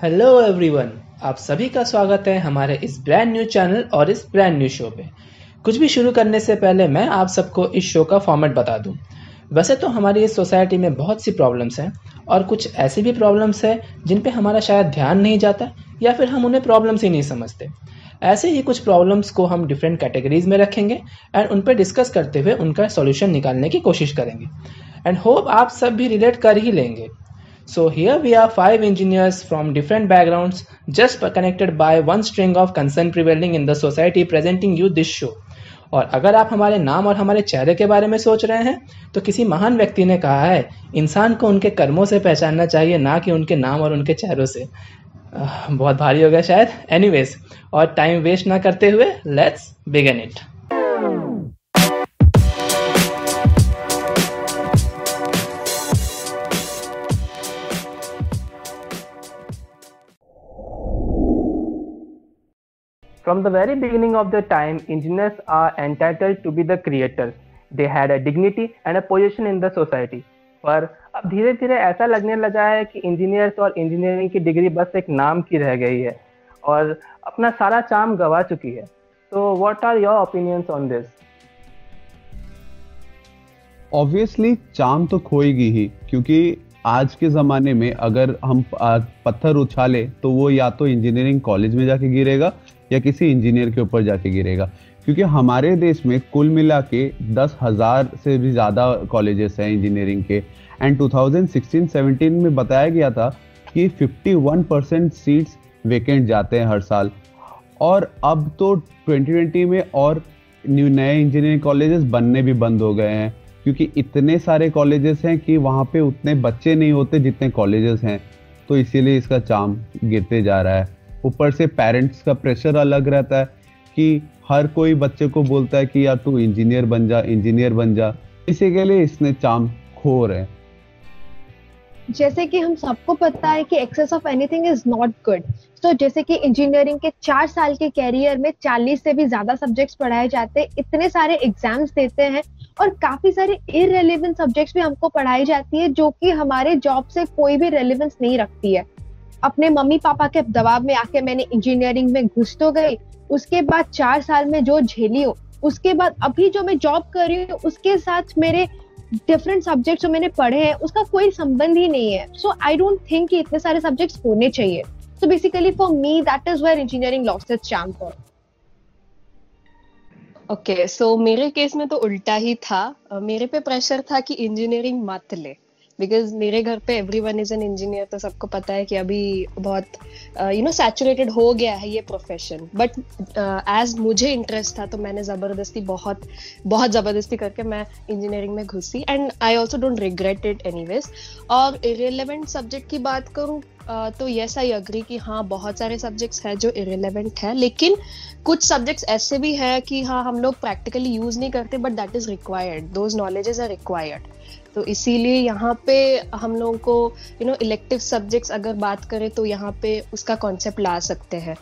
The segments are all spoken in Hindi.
हेलो एवरीवन आप सभी का स्वागत है हमारे इस ब्रांड न्यू चैनल और इस ब्रांड न्यू शो पे। कुछ भी शुरू करने से पहले मैं आप सबको इस शो का फॉर्मेट बता दूँ। वैसे तो हमारी इस सोसाइटी में बहुत सी प्रॉब्लम्स हैं और कुछ ऐसी भी प्रॉब्लम्स हैं जिन पे हमारा शायद ध्यान नहीं जाता या फिर हम उन्हें प्रॉब्लम्स ही नहीं समझते। ऐसे ही कुछ प्रॉब्लम्स को हम डिफरेंट कैटेगरीज में रखेंगे एंड उन पर डिस्कस करते हुए उनका सॉल्यूशन निकालने की कोशिश करेंगे। एंड होप आप सब भी रिलेट कर ही लेंगे। So here we are five engineers from different backgrounds just connected by one string of concern prevailing in the society presenting you this show. और अगर आप हमारे नाम और हमारे चेहरे के बारे में सोच रहे हैं तो किसी महान व्यक्ति ने कहा है इंसान को उनके कर्मों से पहचानना चाहिए ना कि उनके नाम और उनके चेहरों से बहुत भारी हो गया शायद एनीवेज और टाइम वेस्ट ना करते हुए let's begin it From the very beginning of the time, engineers are entitled to be the creators. They had a dignity and a position in the society. पर अब धीरे धीरे ऐसा लगने लगा है कि इंजीनियर्स और इंजीनियरिंग की डिग्री बस एक नाम की रह गई है और अपना सारा चाम गवा चुकी है तो what are your opinions on this obviously charm तो खोएगी ही क्योंकि आज के ज़माने में अगर हम पत्थर उछाले तो वो या तो इंजीनियरिंग कॉलेज में जाके गिरेगा या किसी इंजीनियर के ऊपर जाके गिरेगा। क्योंकि हमारे देश में कुल मिला के दस हज़ार से भी ज़्यादा कॉलेजेस हैं इंजीनियरिंग के। एंड 2016-17 में बताया गया था कि 51 परसेंट सीट्स वेकेंट जाते हैं हर साल। और अब तो 2020 में और न्यू नए इंजीनियरिंग कॉलेजेस बनने भी बंद हो गए हैं। क्योंकि इतने सारे कॉलेजेस हैं कि वहाँ पे उतने बच्चे नहीं होते जितने कॉलेजेस हैं। तो इसीलिए इसका चाम गिरते जा रहा है। ऊपर से पेरेंट्स का प्रेशर अलग रहता है कि हर कोई बच्चे को बोलता है कि यार तू इंजीनियर बन जा इंजीनियर बन जा। इसी के लिए इसने चाम खो रहे जैसे कि हम सबको पता है कि excess of anything is not good तो जैसे कि इंजीनियरिंग के चार साल के कैरियर में चालीस से भी ज़्यादा सब्जेक्ट्स पढ़ाए जाते हैं, इतने सारे एग्ज़ाम्स देते हैं और काफ़ी सारे इरेलीवेंट सब्जेक्ट्स भी हमको पढ़ाई जाती है जो कि हमारे जॉब से कोई भी रेलिवेंस नहीं रखती है। अपने मम्मी पापा के दबाव में आके मैंने इंजीनियरिंग में घुस तो गई। उसके बाद चार साल में जो झेली हो, उसके बाद अभी जो मैं जॉब कर रही हूँ, उसके साथ मेरे डिफरेंट सब्जेक्ट जो मैंने पढ़े हैं, उसका कोई संबंध ही नहीं है। सो आई डोंट थिंक कि इतने सारे सब्जेक्ट्स होने चाहिए। So basically for me that is where engineering lost its charm for okay so मेरे केस में तो उल्टा ही था। मेरे पे प्रेशर था कि इंजीनियरिंग मत ले। बिकॉज़ मेरे घर पे every one is an engineer तो सबको पता है कि अभी बहुत यू नो सैचुरेटेड हो गया है ये प्रोफेशन बट एज मुझे इंटरेस्ट था तो मैंने ज़बरदस्ती बहुत बहुत ज़बरदस्ती करके मैं इंजीनियरिंग में घुसी. And I also don't regret it any ways और इरेलीवेंट सब्जेक्ट की बात करूँ Uh, तो यस आई अग्री कि हाँ बहुत सारे सब्जेक्ट्स हैं जो इरेलीवेंट है. लेकिन कुछ सब्जेक्ट्स ऐसे भी है कि हाँ हम लोग प्रैक्टिकली यूज़ नहीं करते but that is required those knowledges are required तो इसीलिए यहाँ पे हम लोगों को यू नो इलेक्टिव सब्जेक्ट्स अगर बात करें तो यहाँ पे उसका कॉन्सेप्ट ला सकते हैं।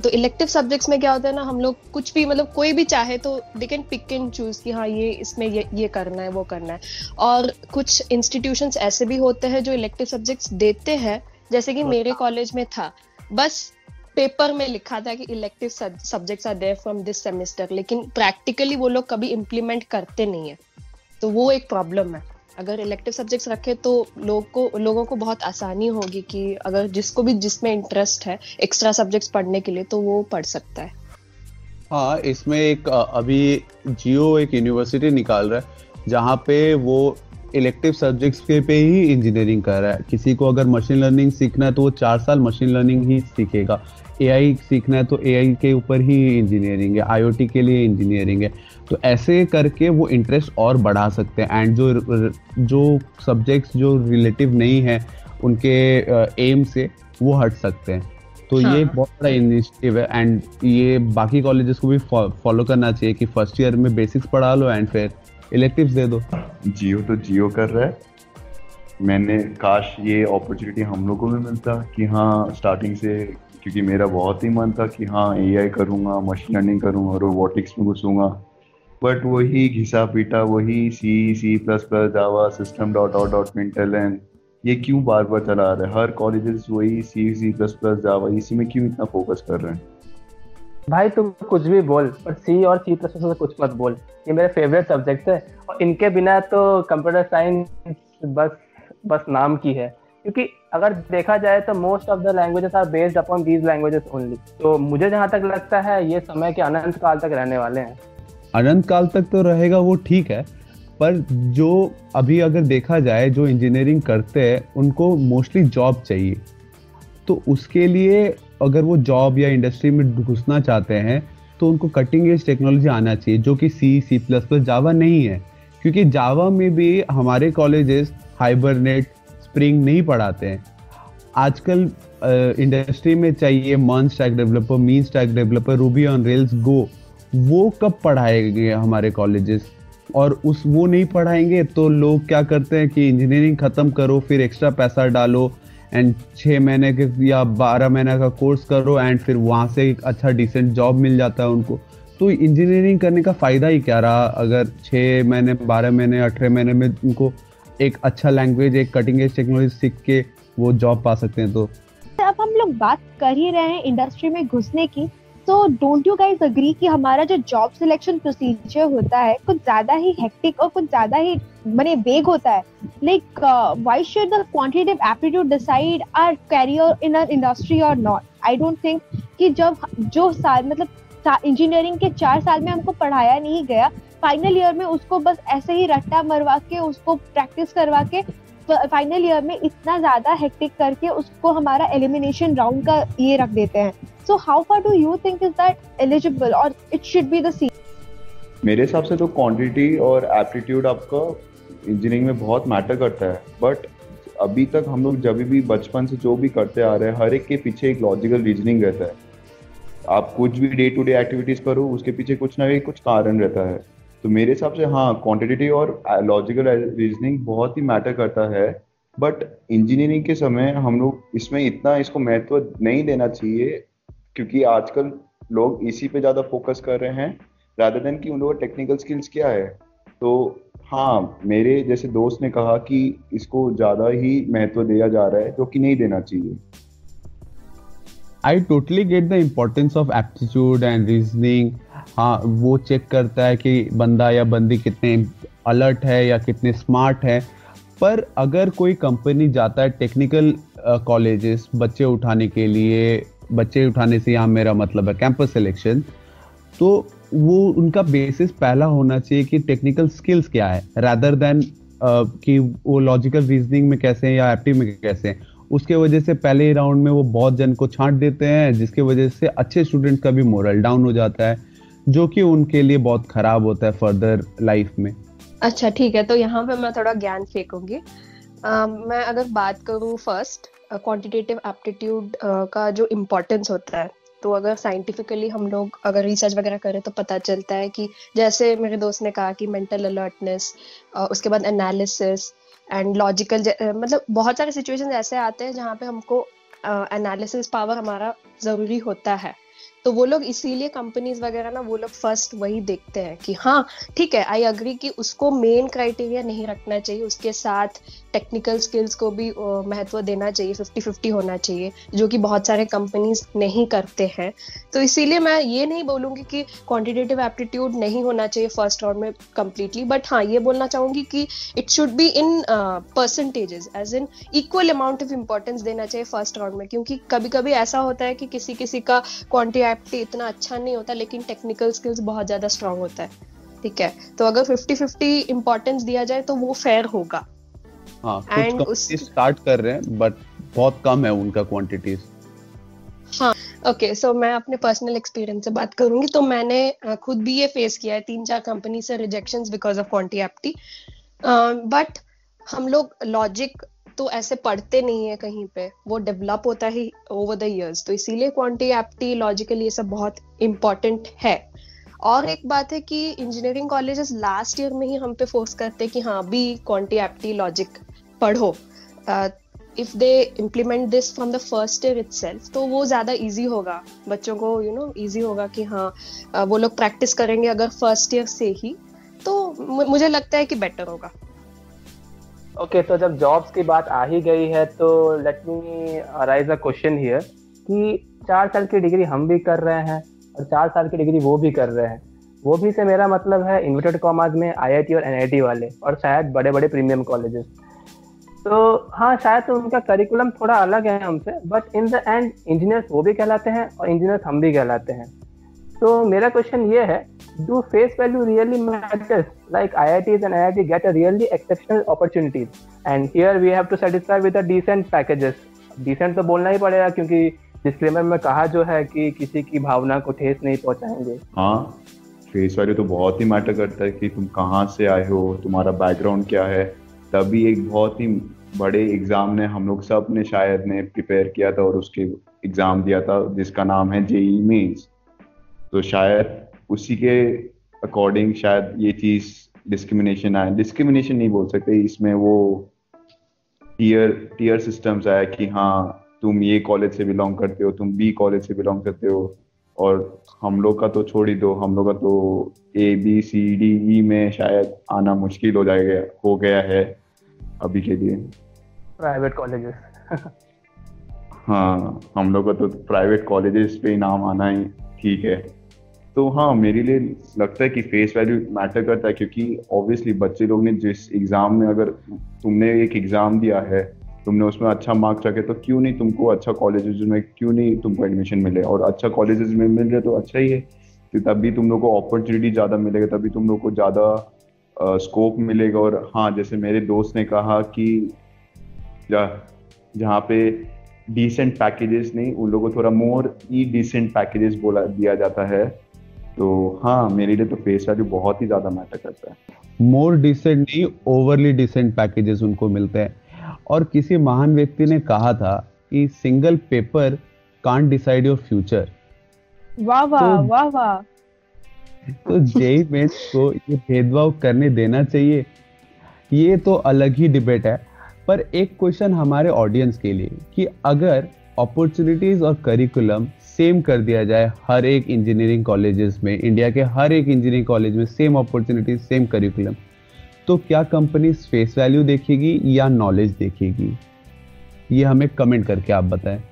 तो इलेक्टिव सब्जेक्ट्स में क्या होता है ना, हम लोग कुछ भी मतलब कोई भी चाहे तो they can pick and choose कि हाँ ये इसमें ये ये करना है, वो करना है। और कुछ इंस्टीट्यूशन ऐसे भी होते हैं जो इलेक्टिव सब्जेक्ट्स देते हैं, जैसे कि मेरे कॉलेज में था। बस पेपर में लिखा था कि elective subjects are there from this semester लेकिन प्रैक्टिकली वो लोग कभी इम्प्लीमेंट करते नहीं है। तो वो एक प्रॉब्लम है। अगर इलेक्टिव सब्जेक्ट्स रखे तो लोग को, लोगों को बहुत आसानी होगी कि अगर जिसको भी, जिसमें इंटरेस्ट है एक्स्ट्रा सब्जेक्ट्स पढ़ने के लिए तो वो पढ़ सकता है। हाँ इसमें एक अभी जियो एक यूनिवर्सिटी निकाल रहा है, जहाँ पे वो इलेक्टिव सब्जेक्ट्स के पे ही इंजीनियरिंग कर रहा है। किसी को अगर मशीन लर्निंग सीखना है तो वो चार साल मशीन लर्निंग ही सीखेगा। एआई सीखना है तो एआई के ऊपर ही इंजीनियरिंग है। आईओटी के लिए इंजीनियरिंग है। तो ऐसे करके वो इंटरेस्ट और बढ़ा सकते हैं। एंड जो जो सब्जेक्ट्स जो रिलेटिव नहीं है उनके एम से वो हट सकते हैं। तो हाँ. ये बहुत बड़ा इनिशिएटिव है। एंड ये बाकी कॉलेजेस को भी फॉलो करना चाहिए कि फ़र्स्ट ईयर में बेसिक्स पढ़ा लो एंड फिर इलेक्टिव्स दे दो। जियो तो जियो कर रहा है। मैंने, काश ये अपॉर्चुनिटी हम लोगों में मिलता कि हाँ स्टार्टिंग से, क्योंकि मेरा बहुत ही मन था कि हाँ ए आई करूँगा मशीन लर्निंग करूँगा रोबोटिक्स में घुसूँगा। बट वही घिसा पीटा, वही C C plus plus Java system dot out dot println ये क्यों बार बार चला रहा है? हर कॉलेजेस वही सी सी प्लस प्लस जावा इसी में क्यों इतना फोकस कर रहे हैं? भाई, तुम कुछ भी बोल पर सी और सी प्लस प्लस कुछ मत बोल। ये मेरे फेवरेट सब्जेक्ट है। और इनके बिना तो कंप्यूटर साइंस बस बस नाम की है। क्योंकि अगर देखा जाए तो most of the languages are based upon these languages only तो मुझे जहाँ तक लगता है, ये समय के अनंत काल तक रहने वाले हैं। अनंत काल तक तो रहेगा, वो ठीक है। पर जो अभी अगर देखा जाए, जो इंजीनियरिंग करते हैं, उनको मोस्टली जॉब चाहिए। तो उसके लिए अगर वो जॉब या इंडस्ट्री में घुसना चाहते हैं तो उनको कटिंग एज टेक्नोलॉजी आना चाहिए, जो कि सी सी प्लस प्लस जावा नहीं है। क्योंकि जावा में भी हमारे कॉलेजेस हाइबरनेट स्प्रिंग नहीं पढ़ाते हैं। आजकल इंडस्ट्री में चाहिए मॉन stack developer mean stack developer Ruby on Rails Go वो कब पढ़ाएँगे हमारे कॉलेजेस और उस वो नहीं पढ़ाएँगे तो लोग क्या करते हैं कि इंजीनियरिंग खत्म करो, फिर एक्स्ट्रा पैसा डालो एंड छः महीने के या बारह महीने का कोर्स करो एंड फिर वहाँ से एक अच्छा डिसेंट जॉब मिल जाता है उनको। तो इंजीनियरिंग करने का फ़ायदा ही क्या रहा? अगर छः महीने, बारह महीने, अठारह महीने में उनको एक अच्छा लैंग्वेज एक कटिंग एज टेक्नोलॉजी सीख के वो जॉब पा सकते हैं तो। अब हम लोग बात कर ही रहे हैं इंडस्ट्री में घुसने की। तो डोंट यू गाइस अग्री कि हमारा जो जॉब सिलेक्शन प्रोसीजर होता है, कुछ ज़्यादा ही हेक्टिक और कुछ ज़्यादा ही, मैंने वेग होता है। Like why should the quantitative aptitude decide our career in our industry और नॉट आई डोंट थिंक कि जब जो साल मतलब इंजीनियरिंग के चार साल में हमको पढ़ाया नहीं गया फाइनल ईयर में उसको बस ऐसे ही रट्टा मरवा के, उसको प्रैक्टिस करवा के फाइनल ईयर में इतना ज़्यादा हेक्टिक करके उसको हमारा एलिमिनेशन राउंड का ये रख देते हैं। So how far do you think is that eligible और इट शुड बी द मेरे हिसाब से तो क्वांटिटी और एप्टीट्यूड आपका इंजीनियरिंग में बहुत मैटर करता है। बट अभी तक हम लोग जब भी बचपन से जो भी करते आ रहे हैं, हर एक के पीछे एक लॉजिकल रीजनिंग रहता है। आप कुछ भी डे टू डे एक्टिविटीज़ करो, उसके पीछे कुछ ना कुछ कारण रहता है। तो मेरे हिसाब से हाँ क्वांटिटेटिव और लॉजिकल रीजनिंग बहुत ही मैटर करता है। बट इंजीनियरिंग के समय हम लोग इसमें इतना इसको महत्व नहीं देना चाहिए, क्योंकि आजकल लोग इसी पे ज़्यादा फोकस कर रहे हैं रादर देन कि उन लोगों टेक्निकल स्किल्स क्या है। तो हाँ मेरे जैसे दोस्त ने कहा कि इसको ज़्यादा ही महत्व दिया जा रहा है, जो कि नहीं देना चाहिए। I totally get the importance of aptitude and reasoning हाँ वो चेक करता है कि बंदा या बंदी कितने अलर्ट है या कितने स्मार्ट है। पर अगर कोई कंपनी जाता है टेक्निकल कॉलेजेस बच्चे उठाने के लिए, बच्चे उठाने से यहाँ मेरा मतलब है कैंपस सिलेक्शन तो वो, उनका बेसिस पहला होना चाहिए कि टेक्निकल स्किल्स क्या है। रादर देन कि वो लॉजिकल रीजनिंग में कैसे हैं या एप्टी में कैसे हैं। उसके वजह से पहले ही राउंड में वो बहुत जन को छांट देते हैं, जिसके वजह से अच्छे स्टूडेंट का भी मोरल डाउन हो जाता है। जो कि उनके लिए बहुत खराब होता है फर्दर लाइफ में। अच्छा ठीक है तो यहाँ पे मैं थोड़ा ज्ञान फेंकूँगी। मैं अगर बात करूँ फ़र्स्ट क्वांटिटेटिव एप्टीट्यूड का जो इम्पोर्टेंस होता है तो अगर साइंटिफिकली हम लोग अगर रिसर्च वगैरह करें तो पता चलता है कि जैसे मेरे दोस्त ने कहा कि मेंटल अलर्टनेस उसके बाद एनालिसिस एंड लॉजिकल मतलब बहुत सारे सिचुएशन ऐसे आते हैं जहाँ पे हमको एनालिसिस पावर हमारा ज़रूरी होता है। तो वो लोग इसीलिए कंपनीज़ वगैरह ना, वो लोग फ़र्स्ट वही देखते हैं कि हाँ ठीक है आई अग्री कि उसको मेन क्राइटेरिया नहीं रखना चाहिए, उसके साथ टेक्निकल स्किल्स को भी महत्व देना चाहिए फिफ्टी फिफ्टी होना चाहिए, जो कि बहुत सारे कंपनीज़ नहीं करते हैं। तो इसीलिए मैं ये नहीं बोलूँगी कि क्वान्टिटेटिव एप्टीट्यूड नहीं होना चाहिए फ़र्स्ट राउंड में कम्प्लीटली बट हाँ ये बोलना चाहूँगी कि it should be in percentages as in equal amount of importance देना चाहिए फ़र्स्ट राउंड में, क्योंकि कभी कभी ऐसा होता है कि किसी किसी का क्वान्टिटी एप्टी इतना अच्छा नहीं होता लेकिन टेक्निकल स्किल्स बहुत ज़्यादा स्ट्रांग होता है ठीक है? तो अगर फिफ्टी फिफ्टी इम्पोर्टेंस दिया जाए तो वो फेयर होगा। हाँ उस... स्टार्ट कर रहे हैं बट बहुत कम है उनका क्वांटिटीज हाँ ओके okay, सो so मैं अपने पर्सनल एक्सपीरियंस से बात करूँगी। तो मैंने खुद भी ये फेस किया है तीन चार कंपनी से rejections because of quanti apti but हम लोग लॉजिक तो ऐसे पढ़ते नहीं है कहीं पे। वो डेवलप होता है ओवर द इयर्स तो इसीलिए क्वांटी एप्टी लॉजिकल ये सब बहुत इम्पोर्टेंट है। और एक बात है कि इंजीनियरिंग कॉलेजेस लास्ट ईयर में ही हम पे फोर्स करते हैं कि हाँ अभी क्वांटी एप्टी लॉजिक पढ़ो। If they implement this from the first year it तो वो ज़्यादा ईजी होगा। बच्चों को यू नो ईजी होगा कि हाँ वो लोग प्रैक्टिस करेंगे अगर फ़र्स्ट ईयर से ही। तो मुझे लगता है कि बेटर होगा। ओके तो जब जॉब्स की बात आ ही गई है तो let me raise a question here कि चार साल की डिग्री हम भी कर रहे हैं और चार साल की डिग्री वो भी कर रहे हैं। वो भी से मेरा मतलब है इन्वर्टेड कॉमर्स में आईआईटी और एनआईटी वाले और शायद बड़े बड़े प्रीमियम कॉलेजेस तो हाँ शायद तो उनका करिकुलम थोड़ा अलग है हमसे but in the end engineers वो भी कहलाते हैं और इंजीनियर्स हम भी कहलाते हैं। तो मेरा क्वेश्चन ये है do face value really matters like I I T and I I T get a really exceptional opportunities and here we have to satisfy with a decent packages decent तो बोलना ही पड़ेगा, क्योंकि डिस्क्लेमर में कहा जो है कि किसी की भावना को ठेस नहीं पहुंचाएँगे। हाँ फेस वैल्यू तो बहुत ही मैटर करता है कि तुम कहाँ से आए हो, तुम्हारा बैकग्राउंड क्या है। तभी एक बहुत ही बड़े एग्ज़ाम ने हम लोग सबने शायद ने प्रिपेयर किया था और उसके एग्ज़ाम दिया था, जिसका नाम है जेई मीन्स तो शायद उसी के अकॉर्डिंग शायद ये चीज़ डिस्क्रिमिनेशन आए। डिस्क्रिमिनेशन नहीं बोल सकते इसमें वो टीयर टीयर सिस्टम्स आया कि हाँ तुम ये कॉलेज से बिलोंग करते हो तुम बी कॉलेज से बिलोंग करते हो और हम लोग का तो छोड़ ही दो हम लोग का तो A B C D E में शायद आना मुश्किल हो जाएगा हो गया है अभी के लिए। प्राइवेट कॉलेजेस हाँ हम लोग का तो प्राइवेट कॉलेजेस पे ही नाम आना ही ठीक है। तो हाँ मेरे लिए लगता है कि फेस वैल्यू मैटर करता है क्योंकि ऑब्वियसली बच्चे लोग ने जिस एग्ज़ाम में अगर तुमने एक एग्ज़ाम दिया है, तुमने उसमें अच्छा मार्क्स रखे तो क्यों नहीं तुमको अच्छा कॉलेजेस में, क्यों नहीं तुमको एडमिशन मिले? और अच्छा कॉलेजेस में मिल रहे तो अच्छा ही है तो तभी तुम लोग को अपॉर्चुनिटी ज़्यादा मिलेगा, तभी तुम लोग को ज़्यादा स्कोप मिलेगा। और हाँ जैसे मेरे दोस्त ने कहा कि जहाँ पे डिसेंट पैकेजेस नहीं, उन लोगों को थोड़ा मोर ई डिसेंट पैकेजेस बोला, दिया जाता है। तो हाँ मेरे लिए तो फेस वैल्यू बहुत ही ज़्यादा मैटर करता है। मोर डिसेंट नहीं ओवरली डिसेंट पैकेजेस उनको मिलते हैं। और किसी महान व्यक्ति ने कहा था कि single paper can't decide your future वाह वाह तो, वाह वाह। तो जेई मेंस को ये भेदभाव करने देना चाहिए ये तो अलग ही डिबेट है। पर एक क्वेश्चन हमारे ऑडियंस के लिए कि अगर अपॉर्चुनिटीज़ और करिकुलम सेम कर दिया जाए हर एक इंजीनियरिंग कॉलेजेस में इंडिया के हर एक इंजीनियरिंग कॉलेज में सेम अपॉर्चुनिटीज़ सेम करिकुलम तो क्या कंपनी फेस वैल्यू देखेगी या नॉलेज देखेगी? ये हमें कमेंट करके आप बताएँ।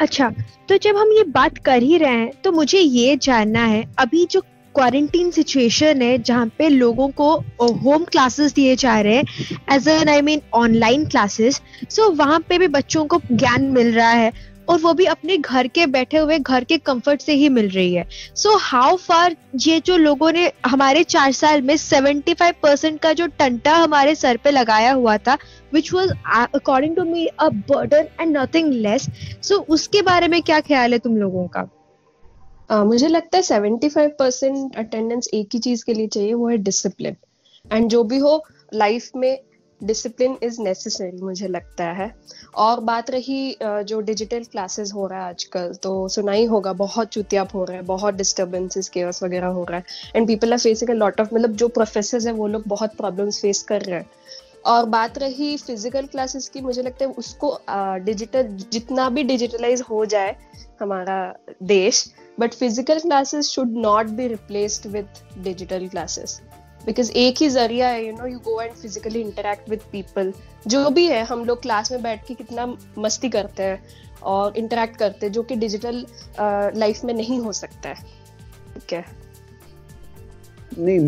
अच्छा तो जब हम ये बात कर ही रहे हैं तो मुझे ये जानना है, अभी जो क्वारंटीन सिचुएशन है जहाँ पे लोगों को होम क्लासेस दिए जा रहे हैं as an I mean online classes so वहाँ पे भी बच्चों को ज्ञान मिल रहा है और वो भी अपने घर के बैठे हुए, घर के कंफर्ट से ही मिल रही है। सो हाउ फार ये जो लोगों ने, हमारे चार साल में सेवेंटी फाइव परसेंट का जो टंटा हमारे सर पे लगाया हुआ था which was according to me a burden and nothing less so उसके बारे में क्या ख्याल है तुम लोगों का? Uh, मुझे लगता है सेवेंटी फाइव परसेंट अटेंडेंस एक ही चीज़ के लिए चाहिए वो है डिसिप्लिन एंड जो भी हो लाइफ में डिसिप्लिन इज़ नेसेसरी मुझे लगता है. और बात रही जो डिजिटल क्लासेस हो रहा है आजकल तो सुना ही होगा बहुत चुतियाप हो रहा है बहुत डिस्टर्बेंसेस केयर्स वगैरह हो रहा है. And people are facing a lot of मतलब जो प्रोफेसर है वो लोग बहुत प्रॉब्लम्स फेस कर रहे हैं. और बात रही फ़िज़िकल क्लासेस की मुझे लगता है उसको डिजिटल जितना भी डिजिटलाइज हो जाए हमारा देश but physical classes should not be replaced with digital classes because एक ही ज़रिया है you know you go and physically interact with people जो भी है, हम लोग क्लास में बैठ के कितना मस्ती करते हैं और इंटरेक्ट करते हैं, जो कि डिजिटल लाइफ में नहीं हो सकता है। ठीक है? नहीं,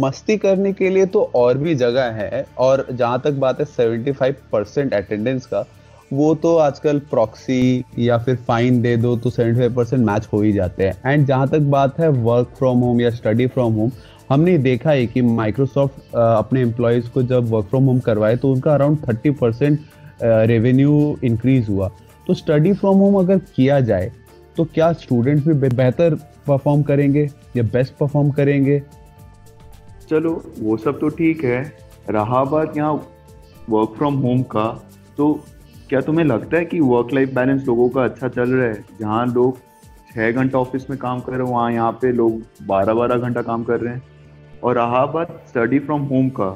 मस्ती करने के लिए तो और भी जगह है और जहाँ तक बात है सेवेंटी फाइव परसेंट अटेंडेंस का वो तो आजकल प्रॉक्सी या फिर फाइन दे दो तो सेवेंटी फाइव परसेंट मैच हो ही जाते हैं। एंड जहाँ तक बात है वर्क फ्रॉम होम या स्टडी फ्रॉम होम हमने देखा है कि माइक्रोसॉफ्ट अपने एम्प्लॉयज़ को जब वर्क फ्रॉम होम करवाए तो उनका around thirty percent revenue increase हुआ। तो स्टडी फ्रॉम होम अगर किया जाए तो क्या स्टूडेंट्स भी बेहतर परफॉर्म करेंगे या बेस्ट परफॉर्म करेंगे? चलो, वो सब तो ठीक है। रहा बात यहाँ वर्क फ्रॉम होम का तो क्या तुम्हें लगता है कि वर्क लाइफ बैलेंस लोगों का अच्छा चल रहा है? जहाँ लोग छः घंटा ऑफ़िस में काम कर रहे हो, वहाँ यहाँ पे लोग बारह बारह घंटा काम कर रहे हैं। और रहा बात स्टडी फ्रॉम होम का।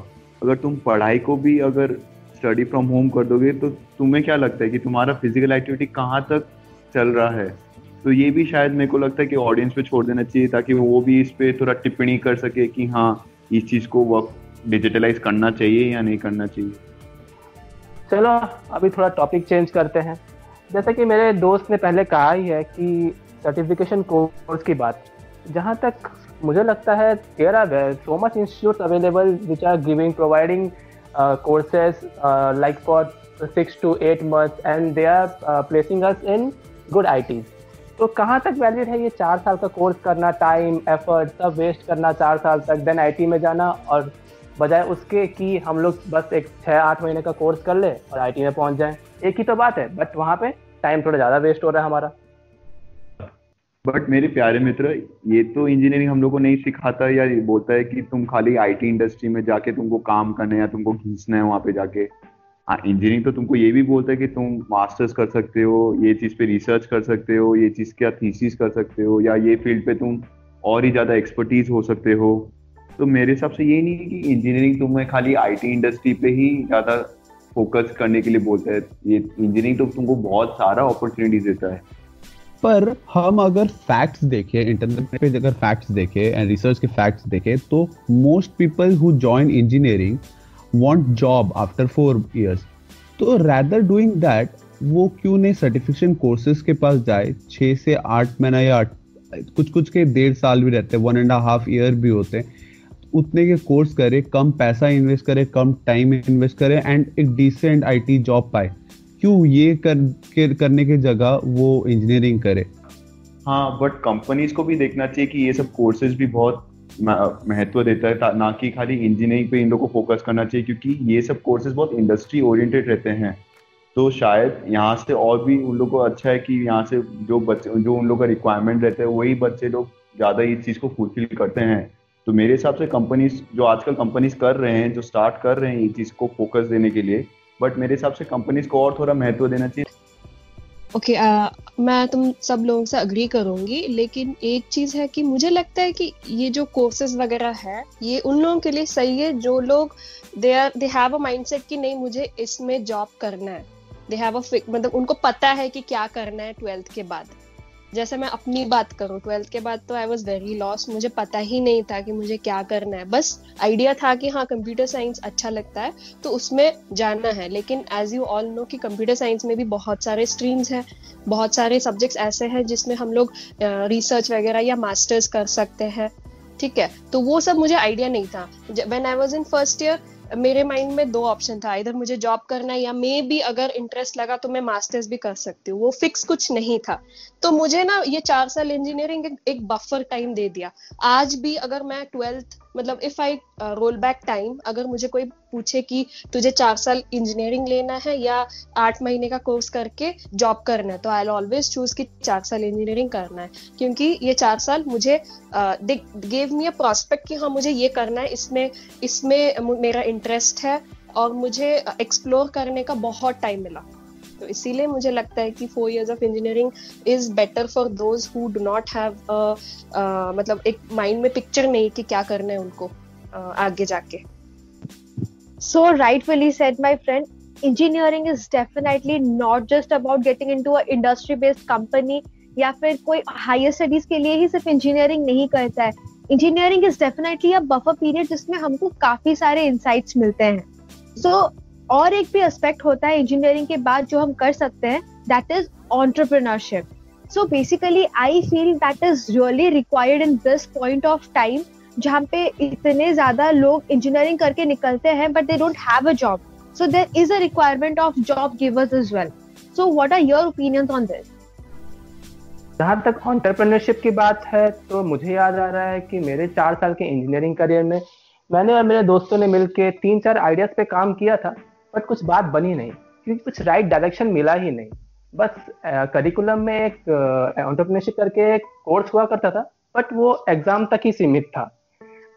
अगर तुम पढ़ाई को भी अगर स्टडी फ्रॉम होम कर दोगे तो तुम्हें क्या लगता है कि तुम्हारा फ़िज़िकल एक्टिविटी कहाँ तक चल रहा है? तो ये भी शायद मेरे को लगता है कि ऑडियंस पे छोड़ देना चाहिए, ताकि वो भी इस पर थोड़ा टिप्पणी कर सके कि हाँ इस चीज़ को वर्क डिजिटलाइज करना चाहिए या नहीं करना चाहिए। चलो, अभी थोड़ा टॉपिक चेंज करते हैं। जैसे कि मेरे दोस्त ने पहले कहा ही है कि सर्टिफिकेशन कोर्स की बात। जहाँ तक मुझे लगता है there are so much institute available which are giving providing courses like for six to eight months and they are placing us in good I Ts तो कहाँ तक वैलिड है ये चार साल का कोर्स करना टाइम एफर्ट सब वेस्ट करना चार साल तक देन आईटी में जाना और बजाय उसके कि हम लोग बस एक छः आठ महीने का कोर्स कर ले और आईटी में पहुँच जाएँ। एक ही तो बात है बट वहाँ पे टाइम थोड़ा ज़्यादा वेस्ट हो रहा है हमारा। बट मेरे प्यारे मित्र, ये तो इंजीनियरिंग हम लोग को नहीं सिखाता या बोलता है कि तुम खाली आईटी इंडस्ट्री में जाके तुमको काम करना है या तुमको घिसना है वहाँ पे जाके। हाँ इंजीनियरिंग तो तुमको ये भी बोलता है कि तुम मास्टर्स कर सकते हो, ये चीज़ पे रिसर्च कर सकते हो, ये चीज़ क्या थीसिस कर सकते हो या ये फ़ील्ड पे तुम और ही ज़्यादा एक्सपर्टीज हो सकते हो। तो मेरे हिसाब से ये नहीं है कि इंजीनियरिंग तुम्हें खाली आईटी इंडस्ट्री पे ही ज़्यादा फोकस करने के लिए बोलता है। ये इंजीनियरिंग तो तुमको बहुत सारा अपॉर्चुनिटीज़ देता है। पर हम अगर फैक्ट्स देखें इंटरनेट पे अगर फैक्ट्स देखें एंड रिसर्च के फैक्ट्स देखें तो most people who join engineering want job after four years तो रैदर डूइंग दैट वो क्यों नहीं सर्टिफिकेशन कोर्सेज के पास जाए? छः से आठ महीना या कुछ कुछ के डेढ़ साल भी रहते हैं वन एंड हाफ़ ईयर भी होते हैं। उतने के कोर्स करे कम पैसा इन्वेस्ट करे कम टाइम इन्वेस्ट करे एंड एक डिसेंट आईटी जॉब पाए। क्यों ये कर, के, करने की जगह वो इंजीनियरिंग करे? हाँ बट कंपनीज़ को भी देखना चाहिए कि ये सब कोर्सेज भी बहुत महत्व देता है ना कि खाली इंजीनियरिंग पे इन लोग को फोकस करना चाहिए क्योंकि ये सब कोर्सेज बहुत इंडस्ट्री ओरिएंटेड रहते हैं। तो शायद यहाँ से और भी उन लोग को अच्छा है कि यहाँ से जो बच्चे जो उन लोग का रिक्वायरमेंट रहता है वही बच्चे लोग ज़्यादा इस चीज़ को फुलफिल करते हैं। तो मेरे हिसाब से कंपनीज़ जो आजकल कंपनीज़ कर रहे हैं जो स्टार्ट कर रहे हैं ये चीज़ को फोकस देने के लिए बट मेरे हिसाब से कंपनीज़ को और थोड़ा महत्व देना चाहिए। ओके okay, uh, मैं तुम सब लोगों से अग्री करूँगी लेकिन एक चीज़ है कि मुझे लगता है कि ये जो कोर्सेज वगैरह है ये उन लोगों के लिए सही है जो लोग they are they have a mindset कि नहीं मुझे इसमें जॉब करना है। दे हैव अ मतलब उनको पता है कि क्या करना है ट्वेल्थ के बाद। जैसे मैं अपनी बात करूँ ट्वेल्थ के बाद तो आई वॉज़ वेरी लॉस मुझे पता ही नहीं था कि मुझे क्या करना है। बस आइडिया था कि हाँ कंप्यूटर साइंस अच्छा लगता है तो उसमें जाना है। लेकिन एज यू ऑल नो कि कंप्यूटर साइंस में भी बहुत सारे स्ट्रीम्स हैं, बहुत सारे सब्जेक्ट्स ऐसे हैं जिसमें हम लोग रिसर्च वगैरह या मास्टर्स कर सकते हैं। ठीक है? तो वो सब मुझे आइडिया नहीं था। When I was in first year मेरे माइंड में दो ऑप्शन था, इधर मुझे जॉब करना है या मे भी अगर इंटरेस्ट लगा तो मैं मास्टर्स भी कर सकती हूँ। वो फिक्स कुछ नहीं था। तो मुझे ना ये चार साल इंजीनियरिंग एक बफर टाइम दे दिया। आज भी अगर मैं ट्वेल्थ मतलब if I roll back time अगर मुझे कोई पूछे कि तुझे चार साल इंजीनियरिंग लेना है या आठ महीने का कोर्स करके जॉब करना है तो आई ऑलवेज चूज़ कि चार साल इंजीनियरिंग करना है। क्योंकि ये चार साल मुझे गेव मी अ प्रोस्पेक्ट कि हाँ मुझे ये करना है, इसमें इसमें मेरा इंटरेस्ट है और मुझे एक्सप्लोर करने का बहुत टाइम मिला। तो इसीलिए मुझे लगता है कि four years of engineering is better for those who do not have मतलब एक माइंड में पिक्चर नहीं कि क्या करना है उनको uh, आगे जाके। So rightfully said my friend engineering is definitely not just about getting into a industry based company या फिर कोई हायर स्टडीज़ के लिए ही सिर्फ़ इंजीनियरिंग नहीं करता है। Engineering is definitely a buffer period जिसमें हमको काफ़ी सारे इंसाइट्स मिलते हैं। सो so, और एक भी एस्पेक्ट होता है इंजीनियरिंग के बाद जो हम कर सकते हैं that is entrepreneurship so basically I feel that is really required in this point of time जहाँ पे इतने ज़्यादा लोग इंजीनियरिंग करके निकलते हैं but they don't have a job so there is a requirement of job givers is well so what are your opinions on this जहाँ तक ऑन्टरप्रेन्योरशिप की बात है तो मुझे याद आ रहा है कि मेरे चार साल के इंजीनियरिंग करियर में मैंने और मेरे दोस्तों ने मिलकर तीन चार आइडियाज़ पे काम किया था। बट कुछ बात बनी नहीं, क्योंकि कुछ राइट डायरेक्शन मिला ही नहीं। बस करिकुलम में एक एंटरप्रेन्योरशिप करके एक कोर्स हुआ करता था बट वो एग्ज़ाम तक ही सीमित था।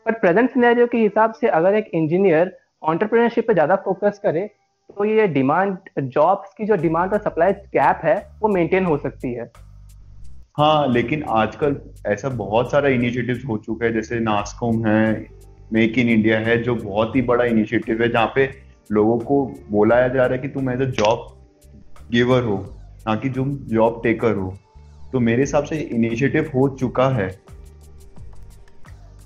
बट प्रेजेंट सिनेरियो के हिसाब से अगर एक इंजीनियर ऑन्टरप्रेन्योरशिप पे ज़्यादा फोकस करे तो ये डिमांड जॉब्स की जो डिमांड और सप्लाई गैप है, वो मेंटेन हो सकती है। हाँ लेकिन आजकल ऐसा बहुत सारा इनिशिएटिव हो चुका है, जैसे नास्कोम है मेक इन इंडिया है, जो बहुत ही बड़ा इनिशिएटिव है, जहाँ पे लोगों को बोलाया जा रहा है कि तुम एज अ जॉब गिवर हो, ना कि तुम जॉब टेकर हो। तो मेरे हिसाब से इनिशिएटिव हो चुका है।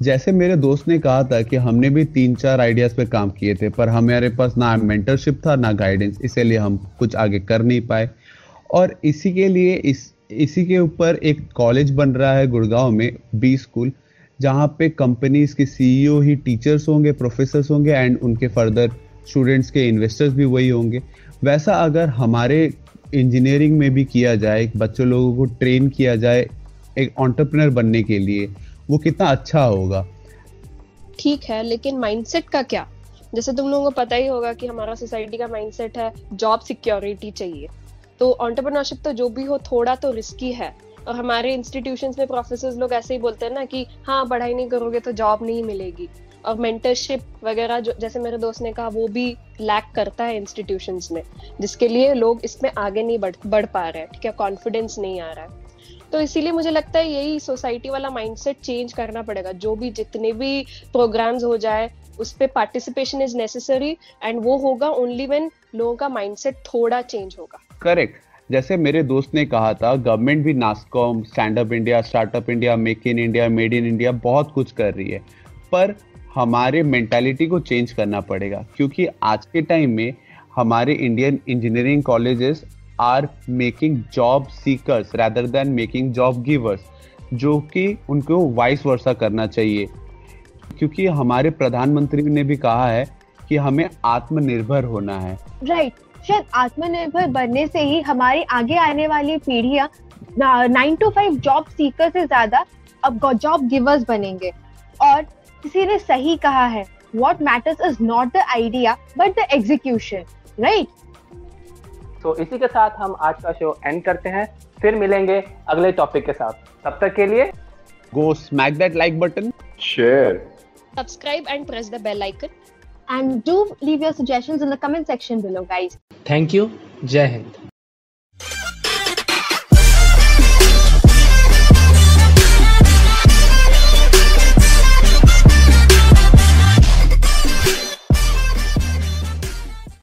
जैसे मेरे दोस्त ने कहा था कि हमने भी तीन चार आइडियाज़ पे काम किए थे, पर हमारे पास ना मेंटरशिप था, ना गाइडेंस इसीलिए हम कुछ आगे कर नहीं पाए। और इसी के लिए इस, इसी के ऊपर एक कॉलेज बन रहा है गुड़गांव में बी स्कूल जहाँ पे कंपनीज़ के सीईओ ही टीचर्स होंगे प्रोफेसर होंगे एंड उनके फर्दर स्टूडेंट्स के इन्वेस्टर्स भी वही होंगे। वैसा अगर हमारे इंजीनियरिंग में भी किया जाए, बच्चों लोगों को ट्रेन किया जाए एक ऑन्टरप्रनर बनने के लिए, वो कितना अच्छा होगा। ठीक है, लेकिन माइंडसेट का क्या? जैसे तुम लोगों को पता ही होगा कि हमारा सोसाइटी का माइंडसेट है जॉब सिक्योरिटी चाहिए। तो ऑन्टरप्रनरशिप तो जो भी हो, थोड़ा तो रिस्की है। और हमारे इंस्टीट्यूशन में प्रोफेसर लोग ऐसे ही बोलते हैं ना कि हाँ पढ़ाई नहीं करोगे तो जॉब नहीं मिलेगी। और मेंटरशिप वगैरह जो, जैसे मेरे दोस्त ने कहा, वो भी लैक करता है इंस्टीट्यूशन में, जिसके लिए लोग इसमें आगे नहीं बढ़ बढ़ पा रहे हैं, ठीक है कॉन्फिडेंस नहीं आ रहा है। तो इसीलिए मुझे लगता है यही सोसाइटी वाला माइंडसेट चेंज करना पड़ेगा। जो भी जितने भी प्रोग्राम्स हो जाए, उस पर पार्टिसिपेशन इज़ नेसेसरी एंड वो होगा ओनली वेन लोगों का माइंडसेट थोड़ा चेंज होगा। करेक्ट जैसे मेरे दोस्त ने कहा था गवर्नमेंट भी NASSCOM stand up India startup India make in India made in India बहुत कुछ कर रही है। पर हमारे मेंटालिटी को चेंज करना पड़ेगा, क्योंकि आज के टाइम में हमारे Indian engineering colleges are making job seekers rather than making job givers जो कि उनको वाइस वर्षा करना चाहिए। क्योंकि हमारे प्रधानमंत्री ने भी कहा है कि हमें आत्मनिर्भर होना है। Right right. शायद आत्मनिर्भर बनने से ही हमारी आगे आने वाली पीढ़ियाँ nine to five job seeker से ज़्यादा अब जॉब गिवर्स बनेंगे। और किसी ने सही कहा है। What matters is not the idea but the execution right तो इसी के साथ हम आज का शो एंड करते हैं। फिर मिलेंगे अगले टॉपिक के साथ। तब तक के लिए go smack that like button share subscribe and press the bell icon and do leave your suggestions in the comment section below guys. Thank you जय हिंद